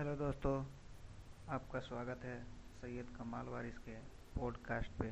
Hello दोस्तों आपका स्वागत है सैयद कमाल वारिस के पॉडकास्ट पे।